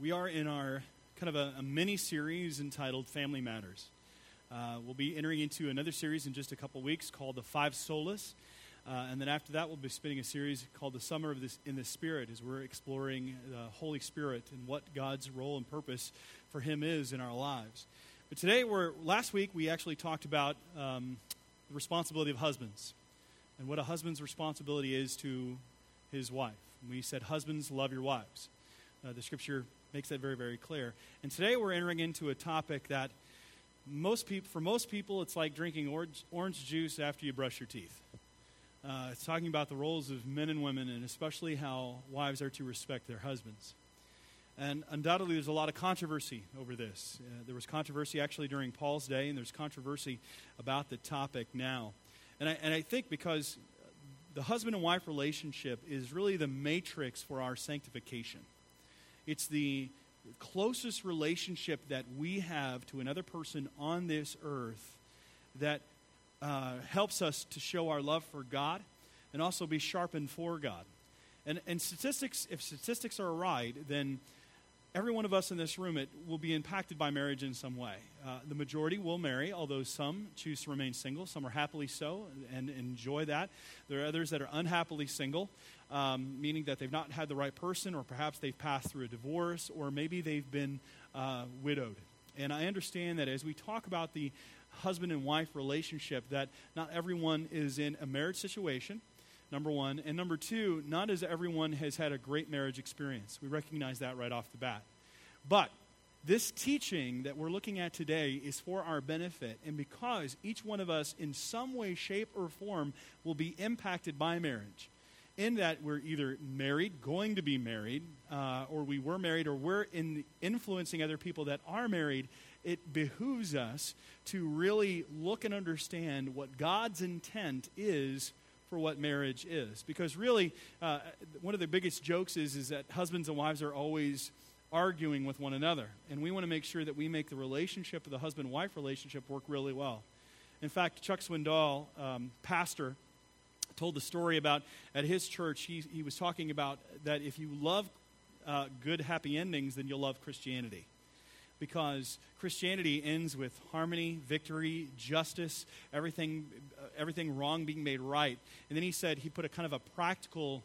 We are in our kind of a, a mini series entitled Family Matters. Uh, we'll be entering into another series in just a couple weeks called The Five Solas. Uh, and then after that, we'll be spinning a series called The Summer of this, in the Spirit as we're exploring the Holy Spirit and what God's role and purpose for Him is in our lives. But today, we're, last week, we actually talked about um, the responsibility of husbands and what a husband's responsibility is to his wife. We said, Husbands, love your wives. Uh, the scripture makes that very, very clear. And today we're entering into a topic that most people, for most people, it's like drinking orange, orange juice after you brush your teeth. Uh, it's talking about the roles of men and women, and especially how wives are to respect their husbands. And undoubtedly, there's a lot of controversy over this. Uh, there was controversy actually during Paul's day, and there's controversy about the topic now. And I, and I think because the husband and wife relationship is really the matrix for our sanctification. It's the closest relationship that we have to another person on this earth that uh, helps us to show our love for God and also be sharpened for God. And, and statistics, if statistics are right, then every one of us in this room it will be impacted by marriage in some way. Uh, the majority will marry, although some choose to remain single. Some are happily so and, enjoy that. There are others that are unhappily single, um, meaning that they've not had the right person, or perhaps they've passed through a divorce, or maybe they've been uh, widowed. And I understand that as we talk about the husband and wife relationship, that not everyone is in a marriage situation number one. And number two, not as everyone has had a great marriage experience. We recognize that right off the bat. But this teaching that we're looking at today is for our benefit, and because each one of us, in some way, shape, or form, will be impacted by marriage. In that we're either married, going to be married, uh, or we were married, or we're in influencing other people that are married, it behooves us to really look and understand what God's intent is for what marriage is. Because really, uh, one of the biggest jokes is, is that husbands and wives are always arguing with one another. And we want to make sure that we make the relationship the husband wife relationship work really well. In fact, Chuck Swindoll, um, pastor, told the story about at his church, he, he was talking about that if you love uh, good, happy endings, then you'll love Christianity because Christianity ends with harmony, victory, justice, everything, uh, everything wrong being made right. And then he said he put a kind of a practical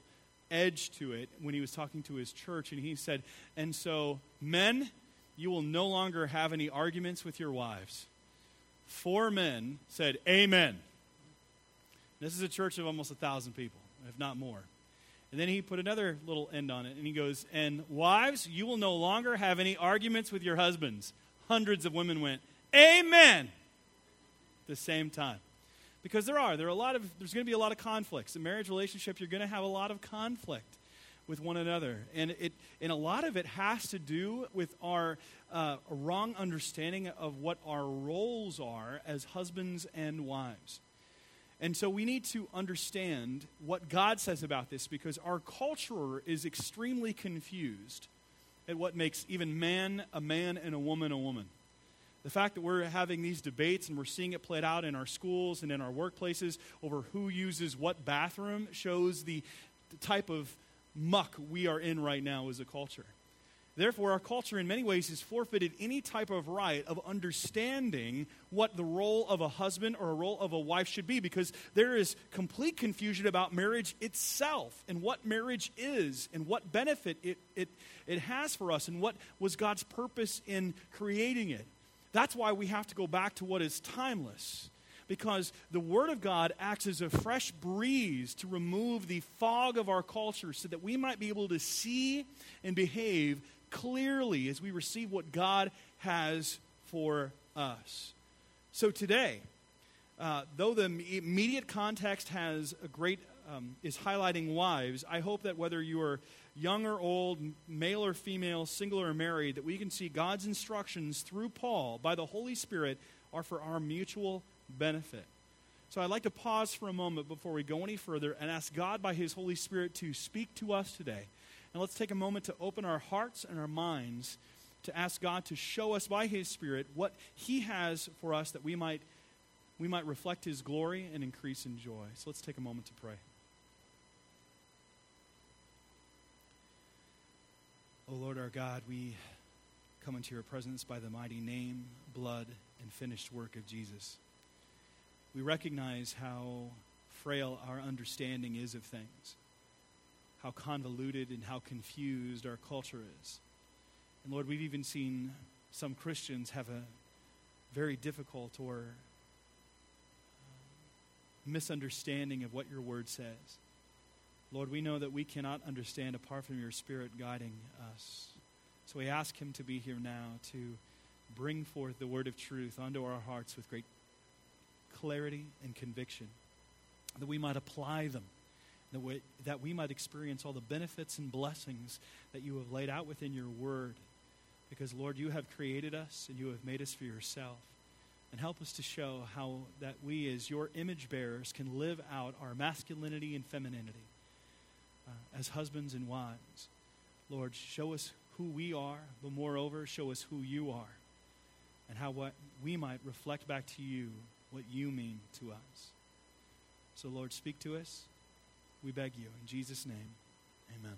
edge to it when he was talking to his church. And he said, And so, men, you will no longer have any arguments with your wives. Four men said, Amen. This is a church of almost a thousand people, if not more. And then he put another little end on it, and he goes, And wives, you will no longer have any arguments with your husbands. Hundreds of women went, Amen, at the same time. Because there are. There are a lot of, there's going to be a lot of conflicts. In marriage relationship, you're going to have a lot of conflict with one another. And, it, and a lot of it has to do with our uh, wrong understanding of what our roles are as husbands and wives. And so we need to understand what God says about this because our culture is extremely confused at what makes even man a man and a woman a woman. The fact that we're having these debates and we're seeing it played out in our schools and in our workplaces over who uses what bathroom shows the, the type of muck we are in right now as a culture. Therefore, our culture in many ways has forfeited any type of right of understanding what the role of a husband or a role of a wife should be because there is complete confusion about marriage itself and what marriage is and what benefit it, it, it has for us and what was God's purpose in creating it. That's why we have to go back to what is timeless because the Word of God acts as a fresh breeze to remove the fog of our culture so that we might be able to see and behave clearly as we receive what God has for us. So today, uh, though the immediate context has a great um, is highlighting wives, I hope that whether you are young or old, male or female, single or married, that we can see God's instructions through Paul by the Holy Spirit are for our mutual benefit. So I'd like to pause for a moment before we go any further and ask God by His Holy Spirit to speak to us today. And let's take a moment to open our hearts and our minds to ask God to show us by His Spirit what He has for us that we might, we might reflect His glory and increase in joy. So let's take a moment to pray. O oh Lord our God, we come into your presence by the mighty name, blood, and finished work of Jesus. We recognize how frail our understanding is of things, how convoluted and how confused our culture is. And Lord, we've even seen some Christians have a very difficult or uh, misunderstanding of what your word says. Lord, we know that we cannot understand apart from your Spirit guiding us. So we ask him to be here now to bring forth the word of truth onto our hearts with great clarity and conviction, that we might apply them, that we, that we might experience all the benefits and blessings that you have laid out within your word. Because, Lord, you have created us and you have made us for yourself. And help us to show how that we, as your image bearers, can live out our masculinity and femininity uh, as husbands and wives. Lord, show us who we are, but moreover, show us who you are and how what we might reflect back to you what you mean to us. So, Lord, speak to us. We beg you. In Jesus' name, amen.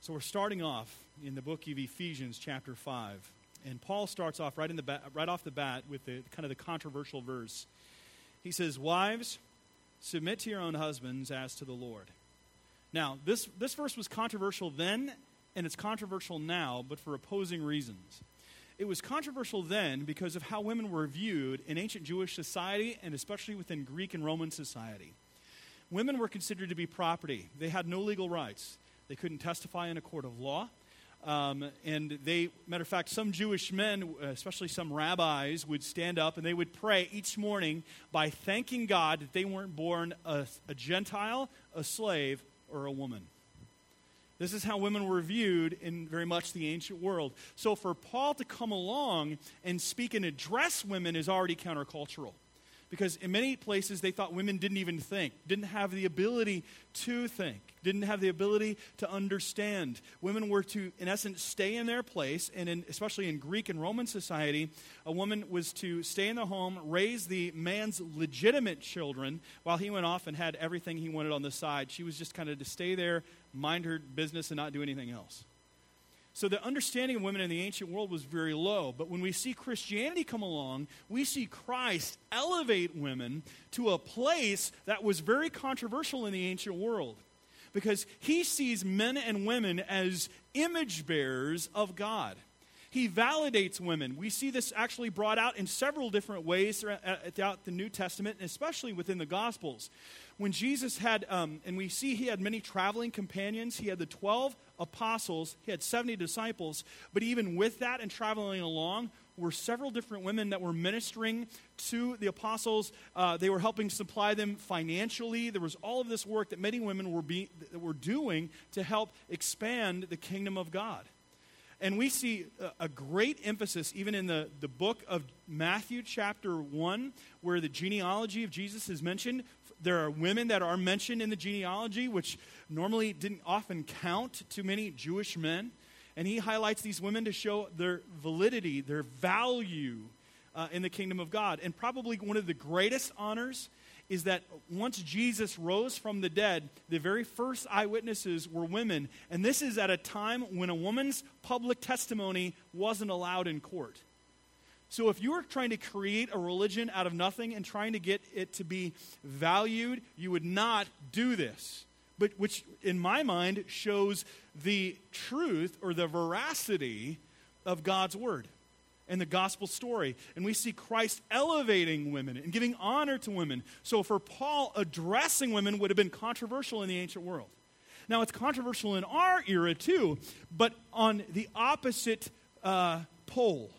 So, we're starting off in the book of Ephesians, chapter 5. And Paul starts off right, in the ba- right off the bat with the kind of the controversial verse. He says, Wives, Submit to your own husbands as to the Lord. Now, this, this verse was controversial then, and it's controversial now, but for opposing reasons. It was controversial then because of how women were viewed in ancient Jewish society and especially within Greek and Roman society. Women were considered to be property, they had no legal rights. They couldn't testify in a court of law. Um, and they, matter of fact, some Jewish men, especially some rabbis, would stand up and they would pray each morning by thanking God that they weren't born a, a Gentile, a slave, or a woman. This is how women were viewed in very much the ancient world. So for Paul to come along and speak and address women is already countercultural because in many places they thought women didn't even think, didn't have the ability to think, didn't have the ability to understand. Women were to, in essence, stay in their place, and in, especially in Greek and Roman society, a woman was to stay in the home, raise the man's legitimate children, while he went off and had everything he wanted on the side. She was just kind of to stay there, mind her business, and not do anything else. So the understanding of women in the ancient world was very low. But when we see Christianity come along, we see Christ elevate women to a place that was very controversial in the ancient world. Because he sees men and women as image bearers of God. He validates women. We see this actually brought out in several different ways throughout the New Testament, especially within the Gospels. When Jesus had, um, and we see he had many traveling companions, he had the 12 apostles, he had 70 disciples, but even with that and traveling along, were several different women that were ministering to the apostles. Uh, they were helping supply them financially. There was all of this work that many women were, be, were doing to help expand the kingdom of God. And we see a, great emphasis even in the, the book of Matthew, chapter 1, where the genealogy of Jesus is mentioned. There are women that are mentioned in the genealogy, which normally didn't often count to many Jewish men. And he highlights these women to show their validity, their value uh, in the kingdom of God. And probably one of the greatest honors is that once Jesus rose from the dead, the very first eyewitnesses were women. And this is at a time when a woman's public testimony wasn't allowed in court. So if you were trying to create a religion out of nothing and trying to get it to be valued, you would not do this. But which in my mind shows the truth or the veracity of God's word and the gospel story. And we see Christ elevating women and giving honor to women. So for Paul, addressing women would have been controversial in the ancient world. Now, it's controversial in our era too, but on the opposite uh, pole.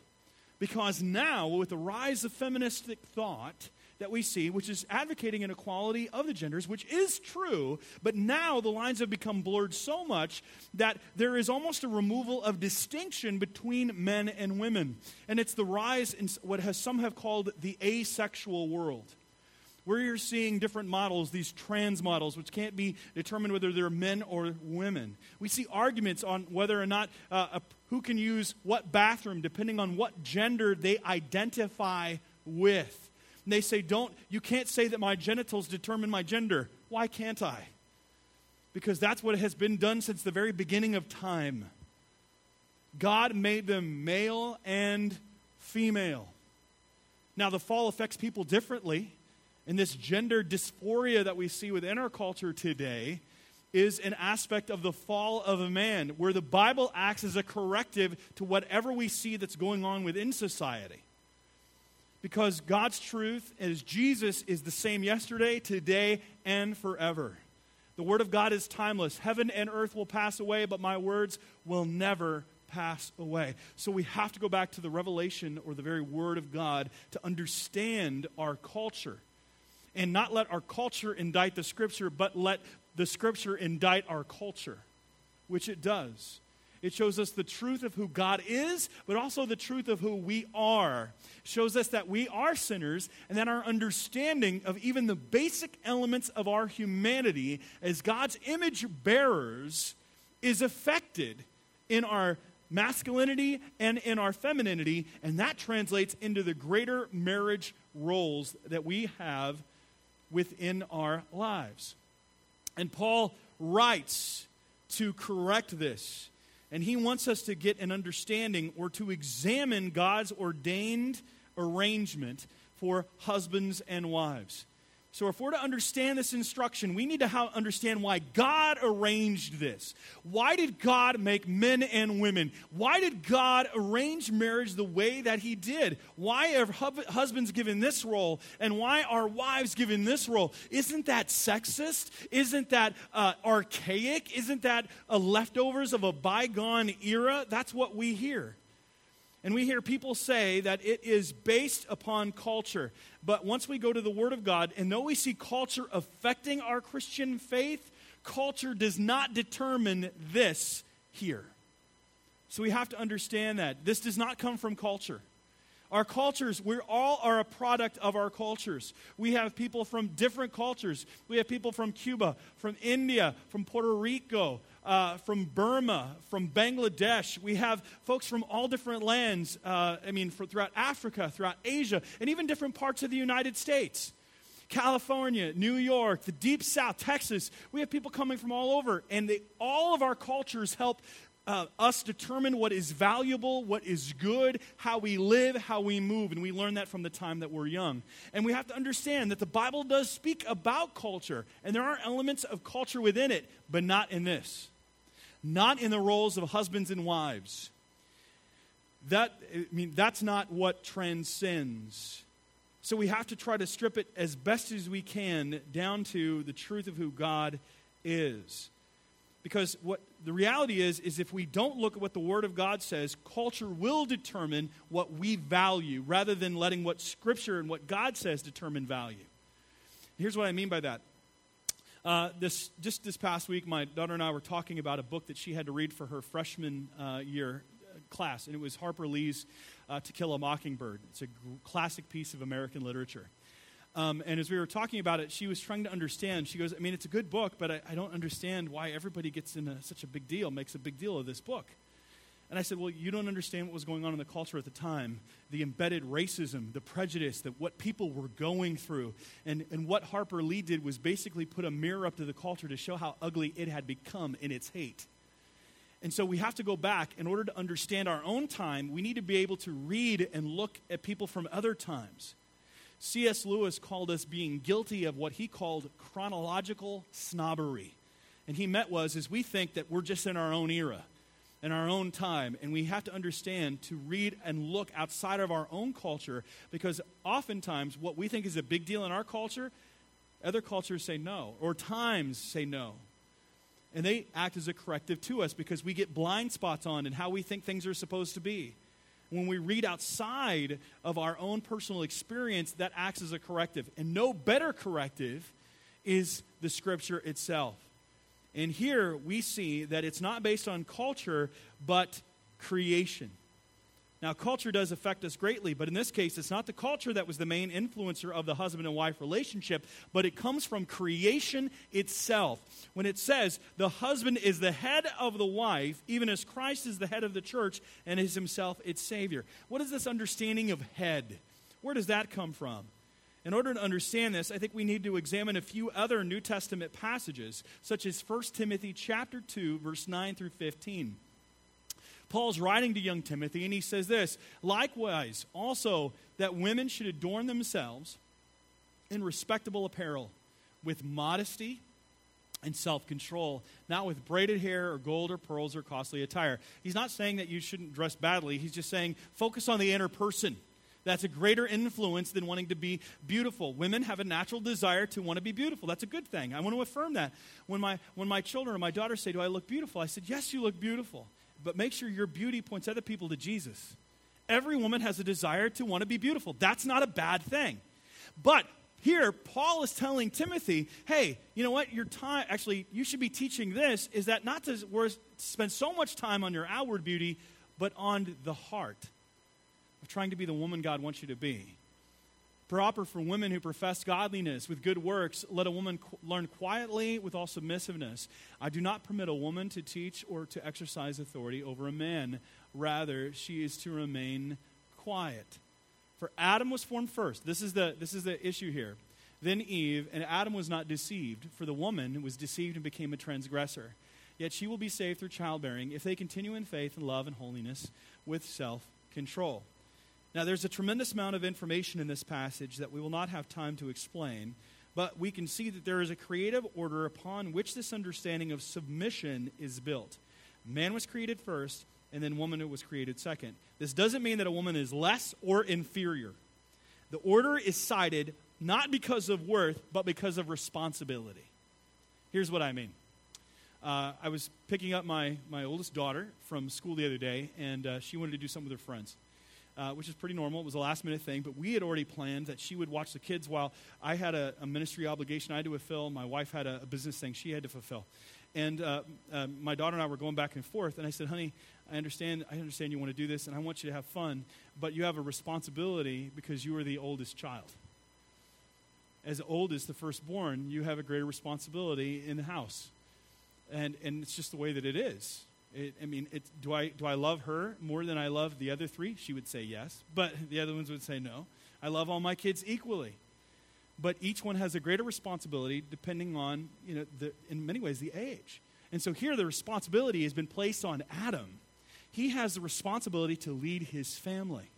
Because now, with the rise of feministic thought, that we see, which is advocating an equality of the genders, which is true, but now the lines have become blurred so much that there is almost a removal of distinction between men and women. And it's the rise in what has some have called the asexual world where you're seeing different models, these trans models, which can't be determined whether they're men or women. We see arguments on whether or not uh, a, who can use what bathroom depending on what gender they identify with. And they say, Don't, you can't say that my genitals determine my gender. Why can't I? because that's what has been done since the very beginning of time. God made them male and female. Now, the fall affects people differently, and this gender dysphoria that we see within our culture today is an aspect of the fall of a man, where the Bible acts as a corrective to whatever we see that's going on within society. Because God's truth is Jesus is the same yesterday, today, and forever. The Word of God is timeless. Heaven and earth will pass away, but my words will never pass away. So we have to go back to the revelation or the very Word of God to understand our culture. And not let our culture indict the Scripture, but let the Scripture indict our culture, which it does. It shows us the truth of who God is, but also the truth of who we are. It shows us that we are sinners, and that our understanding of even the basic elements of our humanity as God's image bearers is affected in our masculinity and in our femininity, and that translates into the greater marriage roles that we have within our lives. And Paul writes to correct this. And he wants us to get an understanding or to examine God's ordained arrangement for husbands and wives. So, if we're to understand this instruction, we need to understand why God arranged this. Why did God make men and women? Why did God arrange marriage the way that He did? Why are husbands given this role and why are wives given this role? Isn't that sexist? Isn't that uh, archaic? Isn't that leftovers of a bygone era? That's what we hear. And we hear people say that it is based upon culture. But once we go to the Word of God, and though we see culture affecting our Christian faith, culture does not determine this here. So we have to understand that. This does not come from culture. Our cultures, we all are a product of our cultures. We have people from different cultures. We have people from Cuba, from India, from Puerto Rico, uh, from Burma, from Bangladesh. We have folks from all different lands, uh, I mean, for, throughout Africa, throughout Asia, and even different parts of the United States. California, New York, the deep south, Texas. We have people coming from all over, and they, all of our cultures help uh, us determine what is valuable, what is good, how we live, how we move. And we learn that from the time that we're young. And we have to understand that the Bible does speak about culture, and there are elements of culture within it, but not in this. Not in the roles of husbands and wives. That, I mean, that's not what transcends. So we have to try to strip it as best as we can down to the truth of who God is. Because what the reality is, is if we don't look at what the Word of God says, culture will determine what we value rather than letting what Scripture and what God says determine value. Here's what I mean by that. Uh, this, just this past week, my daughter and I were talking about a book that she had to read for her freshman uh, year uh, class, and it was Harper Lee's uh, To Kill a Mockingbird. It's a classic piece of American literature. Um, and as we were talking about it, she was trying to understand. She goes, I mean, it's a good book, but I, I don't understand why everybody gets in a, such a big deal, makes a big deal of this book. And I said, Well, you don't understand what was going on in the culture at the time the embedded racism, the prejudice, that what people were going through. And, and what Harper Lee did was basically put a mirror up to the culture to show how ugly it had become in its hate. And so we have to go back in order to understand our own time. We need to be able to read and look at people from other times. C.S. Lewis called us being guilty of what he called chronological snobbery. And he meant was is we think that we're just in our own era, in our own time, and we have to understand to read and look outside of our own culture because oftentimes what we think is a big deal in our culture, other cultures say no, or times say no. And they act as a corrective to us because we get blind spots on and how we think things are supposed to be when we read outside of our own personal experience, that acts as a corrective. And no better corrective is the scripture itself. And here we see that it's not based on culture, but creation. Now, culture does affect us greatly, but in this case, it's not the culture that was the main influencer of the husband and wife relationship, but it comes from creation itself. When it says the husband is the head of the wife, even as Christ is the head of the church and is himself its Savior. What is this understanding of head? Where does that come from? In order to understand this, I think we need to examine a few other New Testament passages, such as 1 Timothy chapter 2, verse 9 through 15. Paul's writing to young Timothy, and he says this Likewise, also, that women should adorn themselves in respectable apparel, with modesty and self control, not with braided hair or gold or pearls or costly attire. He's not saying that you shouldn't dress badly, he's just saying focus on the inner person. That's a greater influence than wanting to be beautiful. Women have a natural desire to want to be beautiful. That's a good thing. I want to affirm that. When my, when my children or my daughters say, Do I look beautiful? I said, Yes, you look beautiful. But make sure your beauty points other people to Jesus. Every woman has a desire to want to be beautiful. That's not a bad thing. But here, Paul is telling Timothy, hey, you know what? Your time, actually, you should be teaching this is that not to spend so much time on your outward beauty, but on the heart of trying to be the woman God wants you to be. Proper for women who profess godliness with good works, let a woman qu- learn quietly with all submissiveness. I do not permit a woman to teach or to exercise authority over a man. Rather, she is to remain quiet. For Adam was formed first. This is the, this is the issue here. Then Eve, and Adam was not deceived, for the woman was deceived and became a transgressor. Yet she will be saved through childbearing if they continue in faith and love and holiness with self control. Now, there's a tremendous amount of information in this passage that we will not have time to explain, but we can see that there is a creative order upon which this understanding of submission is built. Man was created first, and then woman was created second. This doesn't mean that a woman is less or inferior. The order is cited not because of worth, but because of responsibility. Here's what I mean. Uh, I was picking up my, my oldest daughter from school the other day, and uh, she wanted to do something with her friends. Uh, which is pretty normal. It was a last minute thing, but we had already planned that she would watch the kids while I had a, a ministry obligation I had to fulfill. My wife had a, a business thing she had to fulfill. And uh, uh, my daughter and I were going back and forth, and I said, honey, I understand, I understand you want to do this, and I want you to have fun, but you have a responsibility because you are the oldest child. As old as the firstborn, you have a greater responsibility in the house. And, and it's just the way that it is. It, I mean, do, I, do I love her more than I love the other three? She would say yes, but the other ones would say no. I love all my kids equally. But each one has a greater responsibility depending on, you know, the, in many ways, the age. And so here the responsibility has been placed on Adam he has the responsibility to lead his family.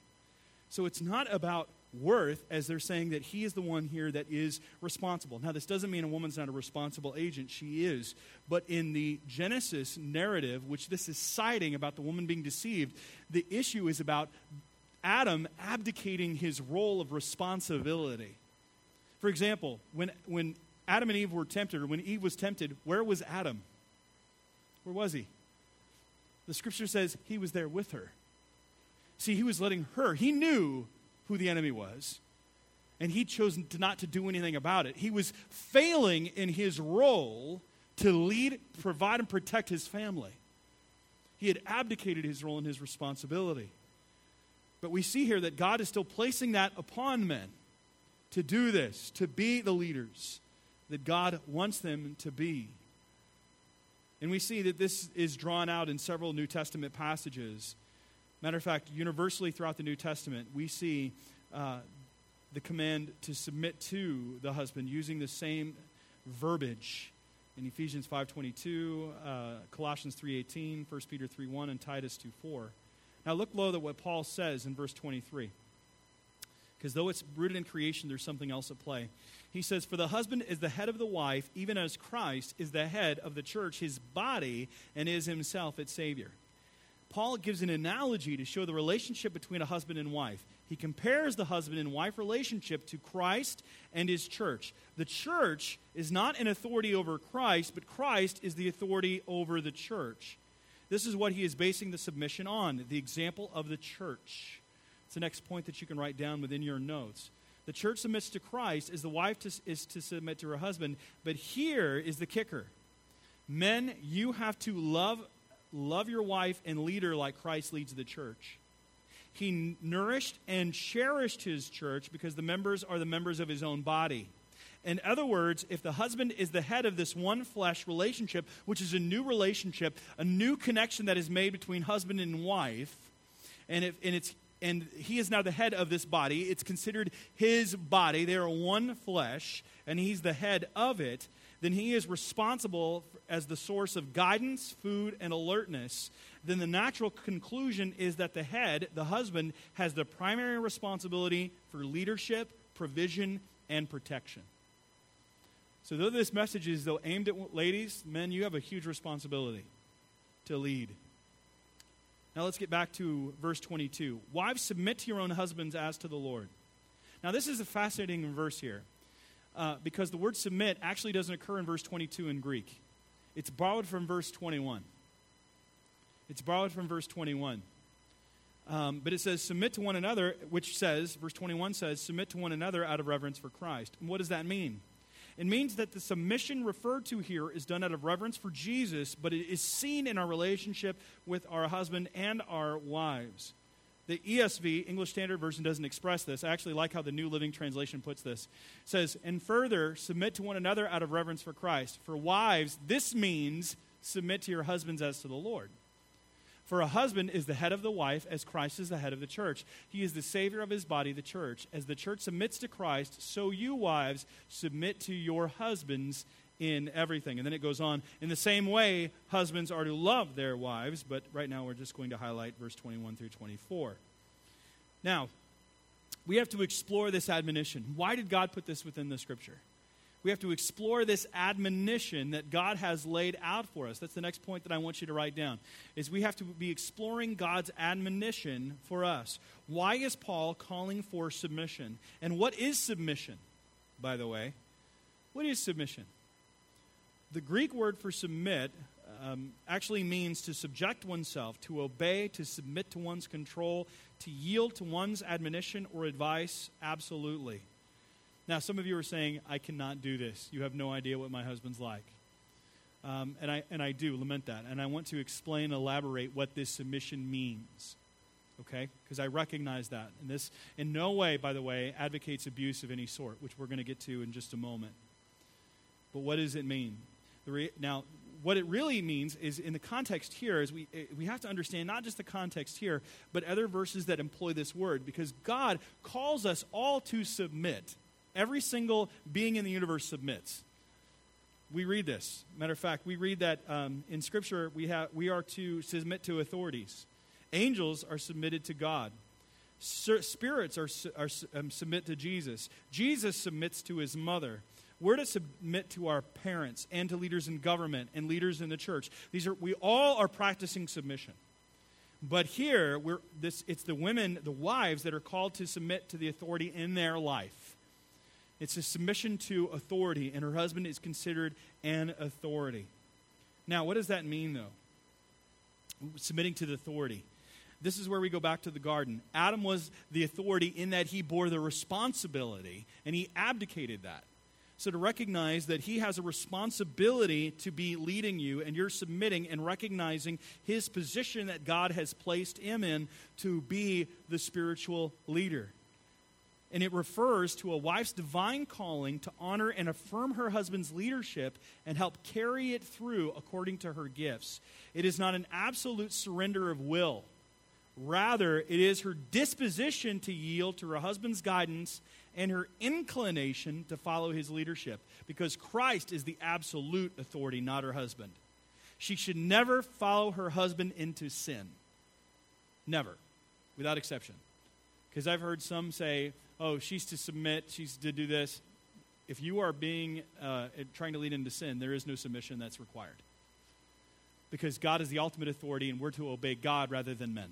So it's not about worth as they're saying that he is the one here that is responsible. Now, this doesn't mean a woman's not a responsible agent. She is. But in the Genesis narrative, which this is citing about the woman being deceived, the issue is about Adam abdicating his role of responsibility. For example, when, when Adam and Eve were tempted, or when Eve was tempted, where was Adam? Where was he? the scripture says he was there with her. See, he was letting her, he knew who the enemy was, and he chose to not to do anything about it. He was failing in his role to lead, provide, and protect his family. He had abdicated his role and his responsibility. But we see here that God is still placing that upon men to do this, to be the leaders that God wants them to be. And we see that this is drawn out in several New Testament passages. Matter of fact, universally throughout the New Testament, we see uh, the command to submit to the husband using the same verbiage in Ephesians 5.22, uh, Colossians 3.18, 1 Peter 3.1, and Titus 2.4. Now look low at what Paul says in verse 23. Because though it's rooted in creation, there's something else at play. He says, For the husband is the head of the wife, even as Christ is the head of the church, his body, and is himself its Savior. Paul gives an analogy to show the relationship between a husband and wife. He compares the husband and wife relationship to Christ and his church. The church is not an authority over Christ, but Christ is the authority over the church. This is what he is basing the submission on the example of the church. It's the next point that you can write down within your notes. The church submits to Christ as the wife to, is to submit to her husband. But here is the kicker men, you have to love, love your wife and lead her like Christ leads the church. He nourished and cherished his church because the members are the members of his own body. In other words, if the husband is the head of this one flesh relationship, which is a new relationship, a new connection that is made between husband and wife, and, if, and it's and he is now the head of this body. It's considered his body. They are one flesh, and he's the head of it. Then he is responsible as the source of guidance, food, and alertness. Then the natural conclusion is that the head, the husband, has the primary responsibility for leadership, provision, and protection. So, though this message is though aimed at ladies, men, you have a huge responsibility to lead. Now let's get back to verse 22. Wives, submit to your own husbands as to the Lord. Now, this is a fascinating verse here uh, because the word submit actually doesn't occur in verse 22 in Greek. It's borrowed from verse 21. It's borrowed from verse 21. Um, but it says, submit to one another, which says, verse 21 says, submit to one another out of reverence for Christ. And what does that mean? It means that the submission referred to here is done out of reverence for Jesus, but it is seen in our relationship with our husband and our wives. The ESV, English Standard Version, doesn't express this. I actually like how the New Living Translation puts this. It says, And further, submit to one another out of reverence for Christ. For wives, this means submit to your husbands as to the Lord. For a husband is the head of the wife, as Christ is the head of the church. He is the Savior of his body, the church. As the church submits to Christ, so you, wives, submit to your husbands in everything. And then it goes on. In the same way, husbands are to love their wives, but right now we're just going to highlight verse 21 through 24. Now, we have to explore this admonition. Why did God put this within the scripture? we have to explore this admonition that God has laid out for us. That's the next point that I want you to write down. Is we have to be exploring God's admonition for us. Why is Paul calling for submission? And what is submission, by the way? What is submission? The Greek word for submit um, actually means to subject oneself, to obey, to submit to one's control, to yield to one's admonition or advice absolutely. Now, some of you are saying, I cannot do this. You have no idea what my husband's like. Um, and, I, and I do lament that. And I want to explain, elaborate what this submission means. Okay? Because I recognize that. And this, in no way, by the way, advocates abuse of any sort, which we're going to get to in just a moment. But what does it mean? Re- now, what it really means is in the context here is we, eh, we have to understand not just the context here but other verses that employ this word because god calls us all to submit Every single being in the universe submits. We read this. Matter of fact, we read that um, in Scripture we, have, we are to submit to authorities. Angels are submitted to God. Spirits are, are um, submit to Jesus. Jesus submits to his mother. We're to submit to our parents and to leaders in government and leaders in the church. These are we all are practicing submission. But here, we're, this, it's the women, the wives, that are called to submit to the authority in their life. It's a submission to authority, and her husband is considered an authority. Now, what does that mean, though? Submitting to the authority. This is where we go back to the garden. Adam was the authority in that he bore the responsibility, and he abdicated that. So, to recognize that he has a responsibility to be leading you, and you're submitting and recognizing his position that God has placed him in to be the spiritual leader and it refers to a wife's divine calling to honor and affirm her husband's leadership and help carry it through according to her gifts. It is not an absolute surrender of will. Rather, it is her disposition to yield to her husband's guidance and her inclination to follow his leadership, because Christ is the absolute authority, not her husband. She should never follow her husband into sin. Never, without exception. Because I've heard some say, oh, she's to submit, she's to do this. If you are being, uh, trying to lead into sin, there is no submission that's required. Because God is the ultimate authority, and we're to obey God rather than men.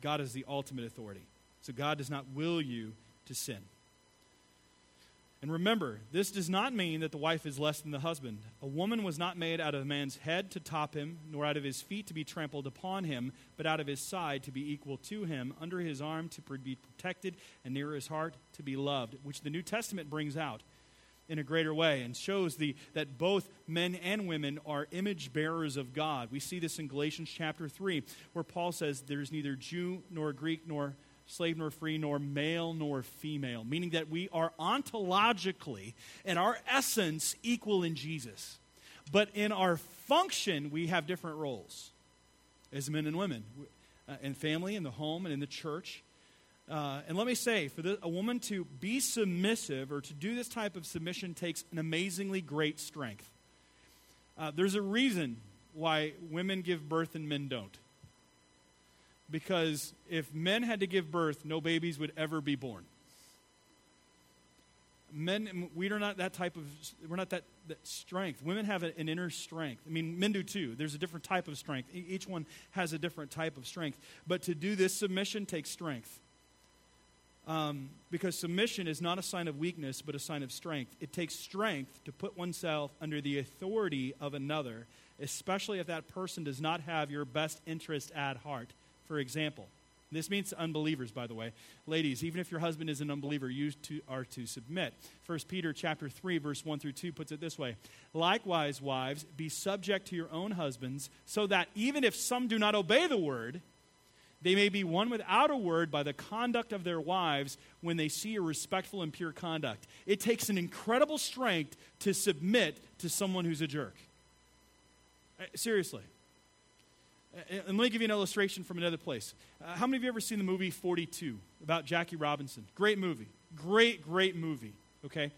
God is the ultimate authority. So God does not will you to sin. And remember, this does not mean that the wife is less than the husband. A woman was not made out of a man's head to top him, nor out of his feet to be trampled upon him, but out of his side to be equal to him, under his arm to be protected, and near his heart to be loved, which the New Testament brings out in a greater way and shows the, that both men and women are image bearers of God. We see this in Galatians chapter 3, where Paul says, There's neither Jew nor Greek nor slave nor free, nor male nor female, meaning that we are ontologically and our essence equal in Jesus. But in our function, we have different roles as men and women. uh, in family, in the home, and in the church. Uh, and let me say, for the, a woman to be submissive or to do this type of submission takes an amazingly great strength. Uh, there's a reason why women give birth and men don't. Because if men had to give birth, no babies would ever be born. Men, we are not that type of, we're not that, that strength. Women have an inner strength. I mean, men do too. There's a different type of strength. Each one has a different type of strength. But to do this submission takes strength. Um, because submission is not a sign of weakness, but a sign of strength. It takes strength to put oneself under the authority of another, especially if that person does not have your best interest at heart. For example, this means unbelievers, by the way. Ladies, even if your husband is an unbeliever, you to, are to submit. 1 Peter chapter 3, verse 1 through 2 puts it this way. Likewise, wives, be subject to your own husbands, so that even if some do not obey the word, they may be won without a word by the conduct of their wives when they see a respectful and pure conduct. It takes an incredible strength to submit to someone who's a jerk. Uh, seriously. And let me give you an illustration from another place. Uh, how many of you ever seen the movie 42 about Jackie Robinson? Great movie. Great, great movie. Okay?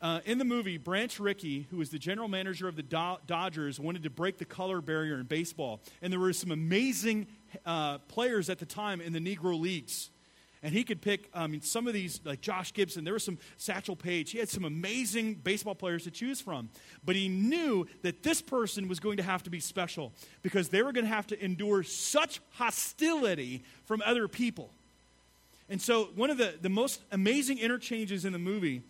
Uh, in the movie, Branch Rickey, who was the general manager of the Do- Dodgers, wanted to break the color barrier in baseball. And there were some amazing uh, players at the time in the Negro Leagues. And he could pick I mean, some of these, like Josh Gibson, there was some Satchel Paige. He had some amazing baseball players to choose from. But he knew that this person was going to have to be special because they were going to have to endure such hostility from other people. And so, one of the, the most amazing interchanges in the movie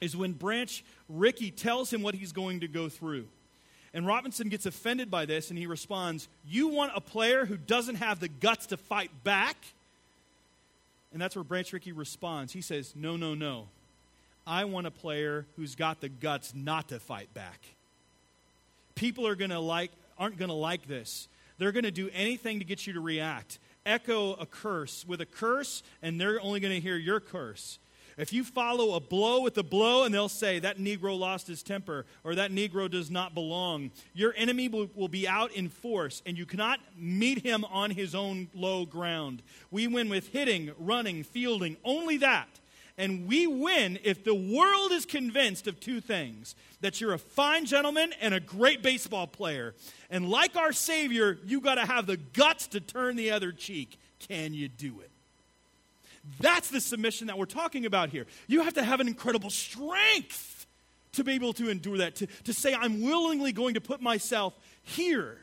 is when Branch Rickey tells him what he's going to go through. And Robinson gets offended by this and he responds, You want a player who doesn't have the guts to fight back? And that's where Branch Rickey responds. He says, No, no, no. I want a player who's got the guts not to fight back. People are to like aren't going to like this. They're going to do anything to get you to react. Echo a curse with a curse, and they're only going to hear your curse. If you follow a blow with a blow, and they'll say, that Negro lost his temper, or that Negro does not belong, your enemy will, will, be out in force, and you cannot meet him on his own low ground. We win with hitting, running, fielding, only that. And we win if the world is convinced of two things that you're a fine gentleman and a great baseball player. And like our Savior, you got to have the guts to turn the other cheek. Can you do it? That's the submission that we're talking about here. You have to have an incredible strength to be able to endure that, to, to say, I'm willingly going to put myself here.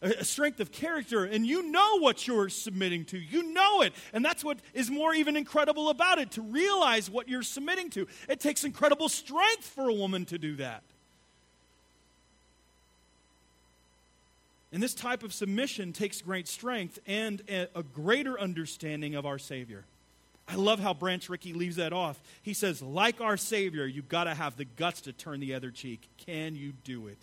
A, a strength of character, and you know what you're submitting to. You know it. And that's what is more even incredible about it to realize what you're submitting to. It takes incredible strength for a woman to do that. And this type of submission takes great strength and a greater understanding of our Savior. I love how Branch Rickey leaves that off. He says, like our Savior, you've got to have the guts to turn the other cheek. Can you do it?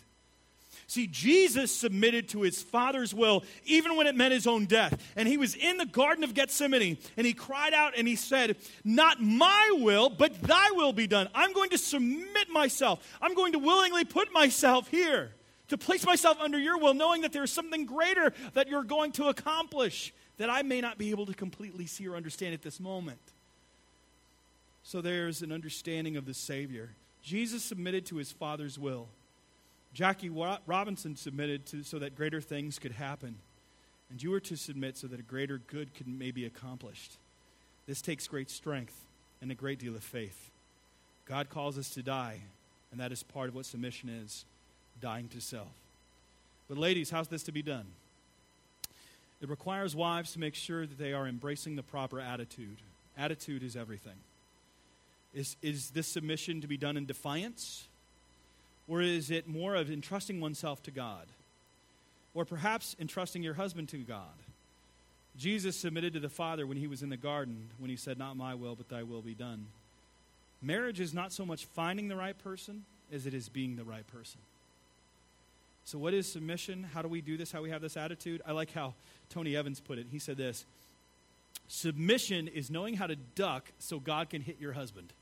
See, Jesus submitted to his Father's will even when it meant his own death. And he was in the Garden of Gethsemane and he cried out and he said, Not my will, but thy will be done. I'm going to submit myself. I'm going to willingly put myself here to place myself under your will, knowing that there's something greater that you're going to accomplish that I may not be able to completely see or understand at this moment. So there's an understanding of the Savior. Jesus submitted to his Father's will. Jackie Robinson submitted to, so that greater things could happen. And you are to submit so that a greater good can maybe be accomplished. This takes great strength and a great deal of faith. God calls us to die, and that is part of what submission is dying to self. But, ladies, how's this to be done? It requires wives to make sure that they are embracing the proper attitude. Attitude is everything. Is, is this submission to be done in defiance? Or is it more of entrusting oneself to God? Or perhaps entrusting your husband to God? Jesus submitted to the Father when he was in the garden, when he said, Not my will, but thy will be done. Marriage is not so much finding the right person as it is being the right person. So, what is submission? How do we do this? How we have this attitude? I like how Tony Evans put it. He said this Submission is knowing how to duck so God can hit your husband.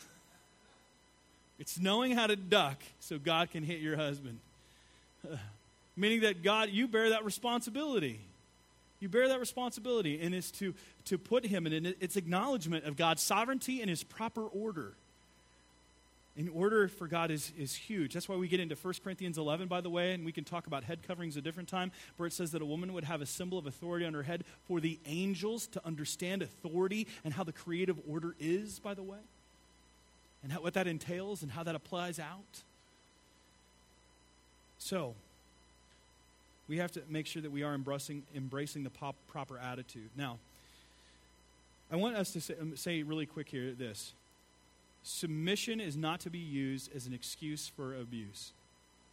it's knowing how to duck so God can hit your husband. Meaning that God, you bear that responsibility. You bear that responsibility, and it's to, to put him in it. its acknowledgement of God's sovereignty and his proper order. In order for God is, is huge. That's why we get into 1 Corinthians 11, by the way, and we can talk about head coverings a different time, where it says that a woman would have a symbol of authority on her head for the angels to understand authority and how the creative order is, by the way, and how, what that entails and how that applies out. So, we have to make sure that we are embracing, embracing the pop, proper attitude. Now, I want us to say, um, say really quick here this submission is not to be used as an excuse for abuse.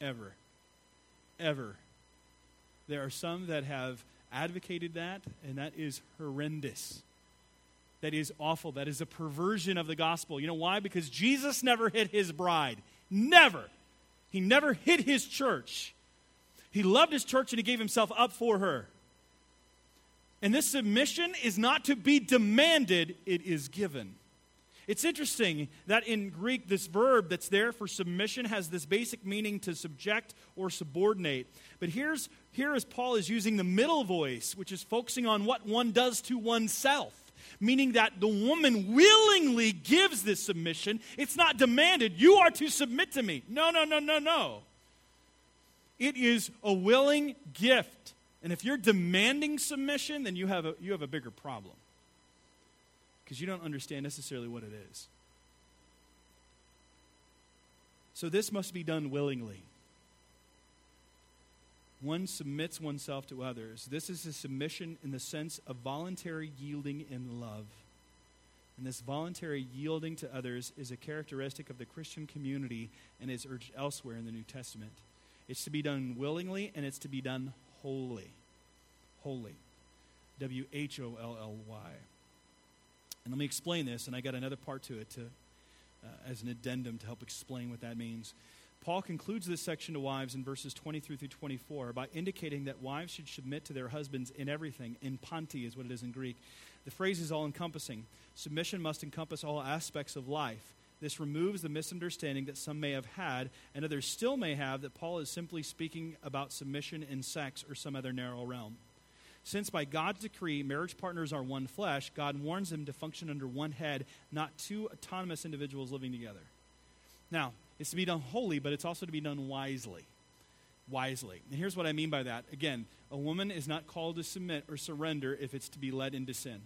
Ever. Ever. There are some that have advocated that, and that is horrendous. That is awful. That is a perversion of the gospel. You know why? Because Jesus never hit his bride. Never. He never hit his church. He loved his church and he gave himself up for her. And this submission is not to be demanded, it is given. It's interesting that in Greek, this verb that's there for submission has this basic meaning to subject or subordinate. But here's, here is Paul is using the middle voice, which is focusing on what one does to oneself, meaning that the woman willingly gives this submission. It's not demanded, you are to submit to me. No, no, no, no, no. It is a willing gift. And if you're demanding submission, then you have a, you have a bigger problem because you don't understand necessarily what it is. So this must be done willingly. One submits oneself to others. This is a submission in the sense of voluntary yielding in love. And this voluntary yielding to others is a characteristic of the Christian community and is urged elsewhere in the New Testament. It's to be done willingly and it's to be done wholly. Holy. W H O L L Y. And let me explain this, and I got another part to it to, uh, as an addendum to help explain what that means. Paul concludes this section to wives in verses 23 through 24 by indicating that wives should submit to their husbands in everything. In panti is what it is in Greek. The phrase is all encompassing. Submission must encompass all aspects of life. This removes the misunderstanding that some may have had, and others still may have, that Paul is simply speaking about submission in sex or some other narrow realm. Since by God's decree marriage partners are one flesh, God warns them to function under one head, not two autonomous individuals living together. Now, it's to be done wholly, but it's also to be done wisely. Wisely. And here's what I mean by that. Again, a woman is not called to submit or surrender if it's to be led into sin.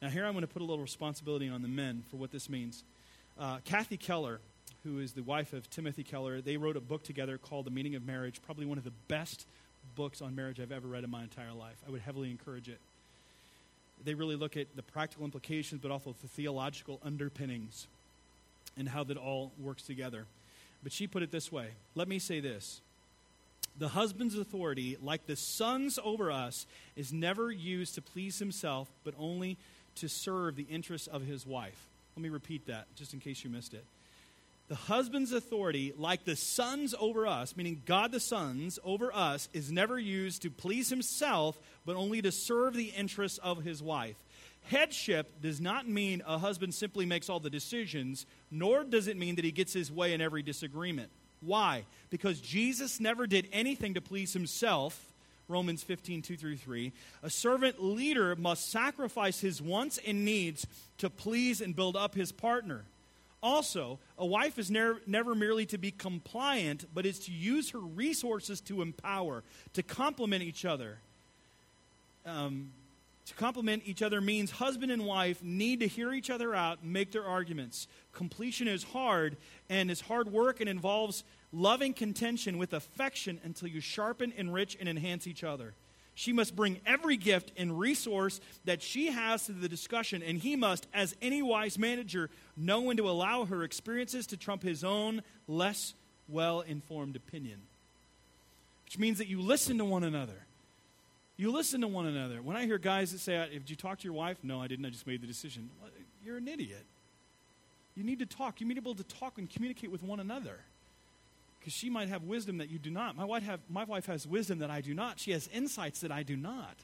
Now, here I'm going to put a little responsibility on the men for what this means. Uh, Kathy Keller, who is the wife of Timothy Keller, they wrote a book together called The Meaning of Marriage, probably one of the best books on marriage I've ever read in my entire life. I would heavily encourage it. They really look at the practical implications, but also the theological underpinnings and how that all works together. But she put it this way Let me say this. The husband's authority, like the son's over us, is never used to please himself, but only to serve the interests of his wife. Let me repeat that, just in case you missed it. The husband's authority, like the sons over us, meaning God the sons over us, is never used to please himself, but only to serve the interests of his wife. Headship does not mean a husband simply makes all the decisions, nor does it mean that he gets his way in every disagreement. Why? Because Jesus never did anything to please himself Romans 15, 2 through 3. A servant leader must sacrifice his wants and needs to please and build up his partner. Also, a wife is never, never merely to be compliant, but is to use her resources to empower, to complement each other. Um, to complement each other means husband and wife need to hear each other out make their arguments. Completion is hard and is hard work and involves loving contention with affection until you sharpen, enrich, and enhance each other. She must bring every gift and resource that she has to the discussion, and he must, as any wise manager, know when to allow her experiences to trump his own less well informed opinion. Which means that you listen to one another. You listen to one another. When I hear guys that say, Did you talk to your wife? No, I didn't. I just made the decision. You're an idiot. You need to talk. You need to be able to talk and communicate with one another because she might have wisdom that you do not. My wife, have, my wife has wisdom that I do not. She has insights that I do not.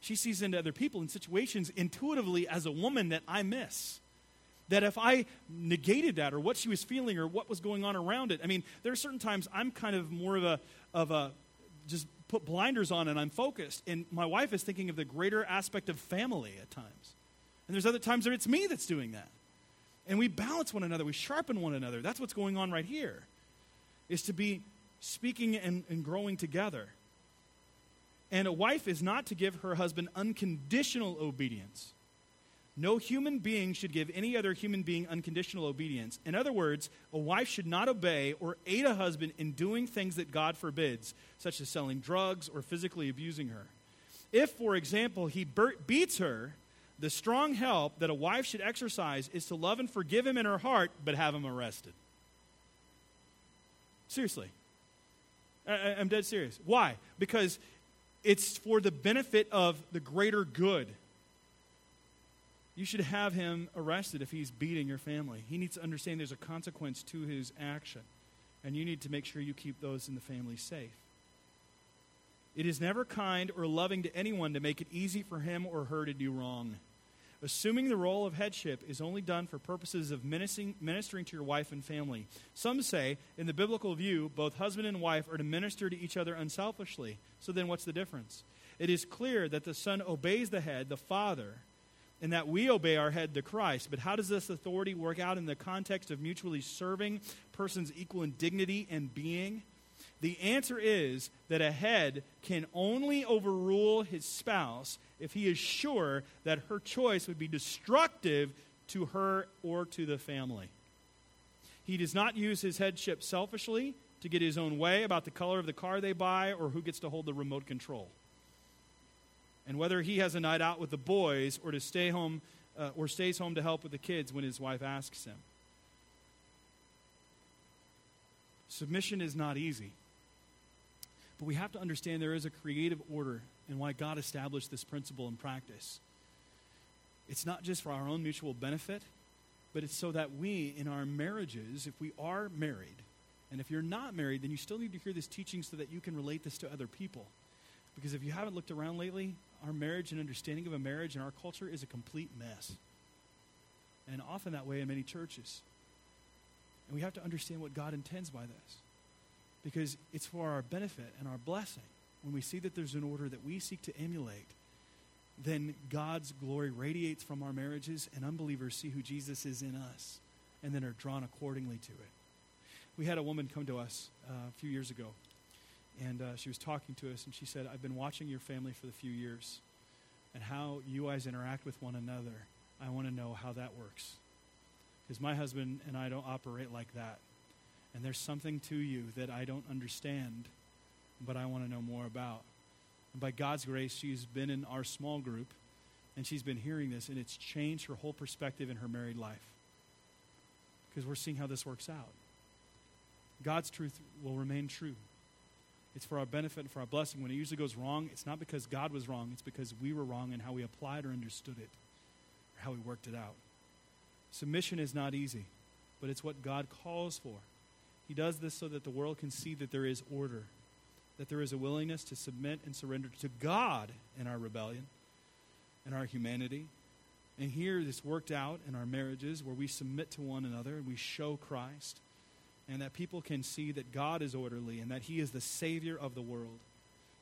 She sees into other people and situations intuitively as a woman that I miss. That if I negated that or what she was feeling or what was going on around it, I mean, there are certain times I'm kind of more of a, of a just put blinders on and I'm focused. And my wife is thinking of the greater aspect of family at times. And there's other times where it's me that's doing that. And we balance one another, we sharpen one another. That's what's going on right here, is to be speaking and, and growing together. And a wife is not to give her husband unconditional obedience. No human being should give any other human being unconditional obedience. In other words, a wife should not obey or aid a husband in doing things that God forbids, such as selling drugs or physically abusing her. If, for example, he beats her, the strong help that a wife should exercise is to love and forgive him in her heart, but have him arrested. Seriously. I, am dead serious. Why? Because it's for the benefit of the greater good. You should have him arrested if he's beating your family. He needs to understand there's a consequence to his action. And you need to make sure you keep those in the family safe. It is never kind or loving to anyone to make it easy for him or her to do wrong. Assuming the role of headship is only done for purposes of ministering, ministering to your wife and family. Some say, in the biblical view, both husband and wife are to minister to each other unselfishly. So then, what's the difference? It is clear that the son obeys the head, the father, and that we obey our head, the Christ. But how does this authority work out in the context of mutually serving persons equal in dignity and being? The answer is that a head can only overrule his spouse if he is sure that her choice would be destructive to her or to the family. He does not use his headship selfishly to get his own way about the color of the car they buy or who gets to hold the remote control. And whether he has a night out with the boys or to stay home uh, or stays home to help with the kids when his wife asks him. Submission is not easy. But we have to understand there is a creative order and why God established this principle in practice. It's not just for our own mutual benefit, but it's so that we, in our marriages, if we are married, and if you're not married, then you still need to hear this teaching so that you can relate this to other people. Because if you haven't looked around lately, our marriage and understanding of a marriage in our culture is a complete mess. And often that way in many churches. And we have to understand what God intends by this because it's for our benefit and our blessing. When we see that there's an order that we seek to emulate, then God's glory radiates from our marriages, and unbelievers see who Jesus is in us and then are drawn accordingly to it. We had a woman come to us uh, a few years ago, and uh, she was talking to us, and she said, I've been watching your family for the few years and how you guys interact with one another. I want to know how that works. Because my husband and I don't operate like that. And there's something to you that I don't understand, but I want to know more about. And by God's grace, she's been in our small group, and she's been hearing this, and it's changed her whole perspective in her married life. Because we're seeing how this works out. God's truth will remain true. It's for our benefit and for our blessing. When it usually goes wrong, it's not because God was wrong, it's because we were wrong in how we applied or understood it, or how we worked it out. Submission is not easy, but it's what God calls for. He does this so that the world can see that there is order, that there is a willingness to submit and surrender to God in our rebellion, in our humanity. And here, this worked out in our marriages where we submit to one another and we show Christ, and that people can see that God is orderly and that He is the Savior of the world.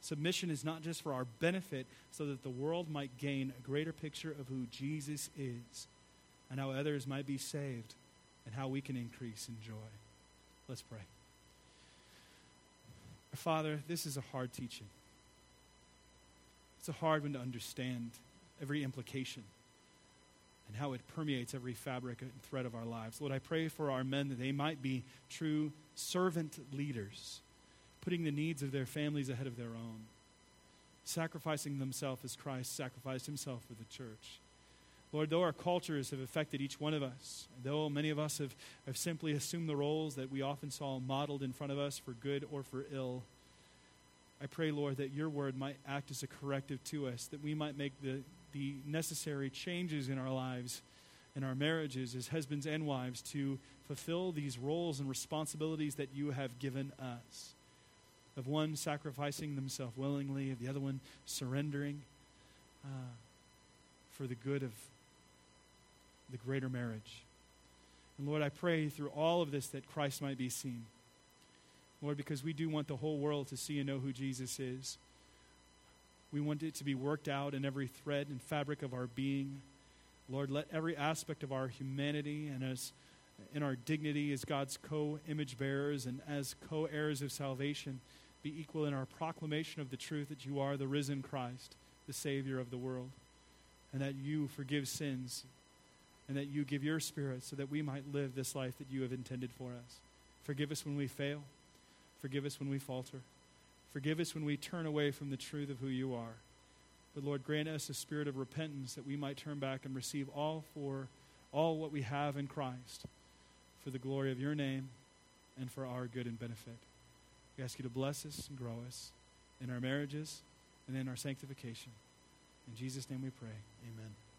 Submission is not just for our benefit, so that the world might gain a greater picture of who Jesus is and how others might be saved and how we can increase in joy. Let's pray. Father, this is a hard teaching. It's a hard one to understand every implication and how it permeates every fabric and thread of our lives. Lord, I pray for our men that they might be true servant leaders, putting the needs of their families ahead of their own, sacrificing themselves as Christ sacrificed himself for the church. Lord, though our cultures have affected each one of us, though many of us have, have simply assumed the roles that we often saw modeled in front of us for good or for ill, I pray, Lord, that your word might act as a corrective to us, that we might make the, the necessary changes in our lives, in our marriages, as husbands and wives, to fulfill these roles and responsibilities that you have given us. Of one sacrificing themselves willingly, of the other one surrendering uh, for the good of the greater marriage. And Lord, I pray through all of this that Christ might be seen. Lord, because we do want the whole world to see and know who Jesus is. We want it to be worked out in every thread and fabric of our being. Lord, let every aspect of our humanity and as in our dignity as God's co image bearers and as co heirs of salvation be equal in our proclamation of the truth that you are the risen Christ, the Savior of the world, and that you forgive sins, and that you give your Spirit so that we might live this life that you have intended for us. Forgive us when we fail, forgive us when we falter, forgive us when we turn away from the truth of who you are. But Lord, grant us a spirit of repentance that we might turn back and receive all for all what we have in Christ for the glory of your name and for our good and benefit. We ask you to bless us and grow us in our marriages and in our sanctification. In Jesus' name we pray. Amen.